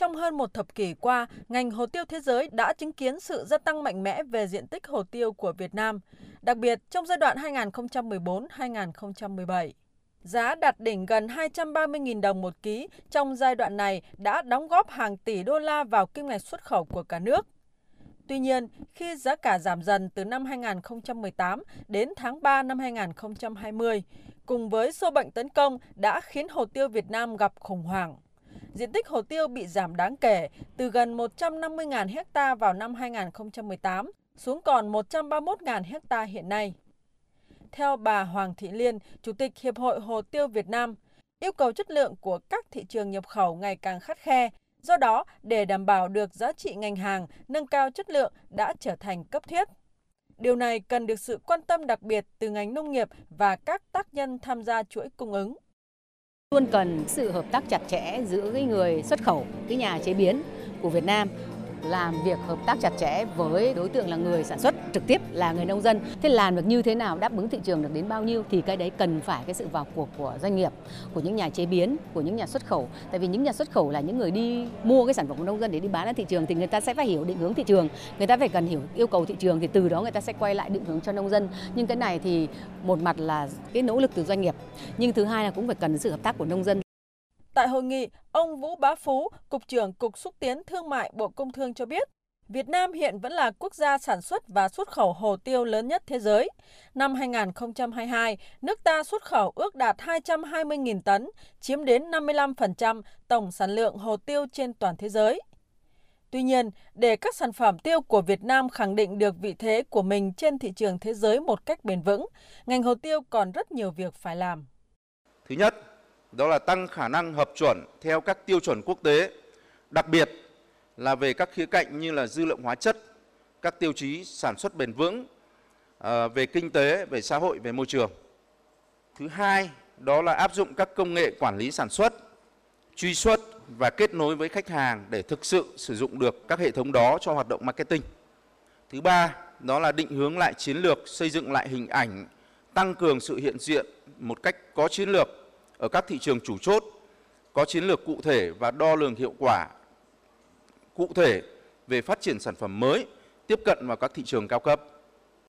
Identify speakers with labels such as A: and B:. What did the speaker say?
A: trong hơn một thập kỷ qua, ngành hồ tiêu thế giới đã chứng kiến sự gia tăng mạnh mẽ về diện tích hồ tiêu của Việt Nam, đặc biệt trong giai đoạn 2014-2017. Giá đạt đỉnh gần 230.000 đồng một ký trong giai đoạn này đã đóng góp hàng tỷ đô la vào kim ngạch xuất khẩu của cả nước. Tuy nhiên, khi giá cả giảm dần từ năm 2018 đến tháng 3 năm 2020, cùng với sâu bệnh tấn công đã khiến hồ tiêu Việt Nam gặp khủng hoảng. Diện tích hồ tiêu bị giảm đáng kể từ gần 150.000 hecta vào năm 2018 xuống còn 131.000 hecta hiện nay. Theo bà Hoàng Thị Liên, Chủ tịch Hiệp hội Hồ tiêu Việt Nam, yêu cầu chất lượng của các thị trường nhập khẩu ngày càng khắt khe. Do đó, để đảm bảo được giá trị ngành hàng, nâng cao chất lượng đã trở thành cấp thiết. Điều này cần được sự quan tâm đặc biệt từ ngành nông nghiệp và các tác nhân tham gia chuỗi cung ứng.
B: Luôn cần sự hợp tác chặt chẽ giữa cái người xuất khẩu, cái nhà chế biến của Việt Nam làm việc hợp tác chặt chẽ với đối tượng là người sản xuất trực tiếp là người nông dân. Thế làm được như thế nào đáp ứng thị trường được đến bao nhiêu thì cái đấy cần phải cái sự vào cuộc của doanh nghiệp, của những nhà chế biến, của những nhà xuất khẩu. Tại vì những nhà xuất khẩu là những người đi mua cái sản phẩm của nông dân để đi bán ra thị trường thì người ta sẽ phải hiểu định hướng thị trường, người ta phải cần hiểu yêu cầu thị trường thì từ đó người ta sẽ quay lại định hướng cho nông dân. Nhưng cái này thì một mặt là cái nỗ lực từ doanh nghiệp, nhưng thứ hai là cũng phải cần sự hợp tác của nông dân.
A: Tại hội nghị, ông Vũ Bá Phú, Cục trưởng Cục Xúc tiến Thương mại Bộ Công Thương cho biết, Việt Nam hiện vẫn là quốc gia sản xuất và xuất khẩu hồ tiêu lớn nhất thế giới. Năm 2022, nước ta xuất khẩu ước đạt 220.000 tấn, chiếm đến 55% tổng sản lượng hồ tiêu trên toàn thế giới. Tuy nhiên, để các sản phẩm tiêu của Việt Nam khẳng định được vị thế của mình trên thị trường thế giới một cách bền vững, ngành hồ tiêu còn rất nhiều việc phải làm.
C: Thứ nhất, đó là tăng khả năng hợp chuẩn theo các tiêu chuẩn quốc tế, đặc biệt là về các khía cạnh như là dư lượng hóa chất, các tiêu chí sản xuất bền vững, ờ, về kinh tế, về xã hội, về môi trường. Thứ hai, đó là áp dụng các công nghệ quản lý sản xuất, truy xuất và kết nối với khách hàng để thực sự sử dụng được các hệ thống đó cho hoạt động marketing. Thứ ba, đó là định hướng lại chiến lược, xây dựng lại hình ảnh, tăng cường sự hiện diện một cách có chiến lược ở các thị trường chủ chốt, có chiến lược cụ thể và đo lường hiệu quả cụ thể về phát triển sản phẩm mới, tiếp cận vào các thị trường cao cấp.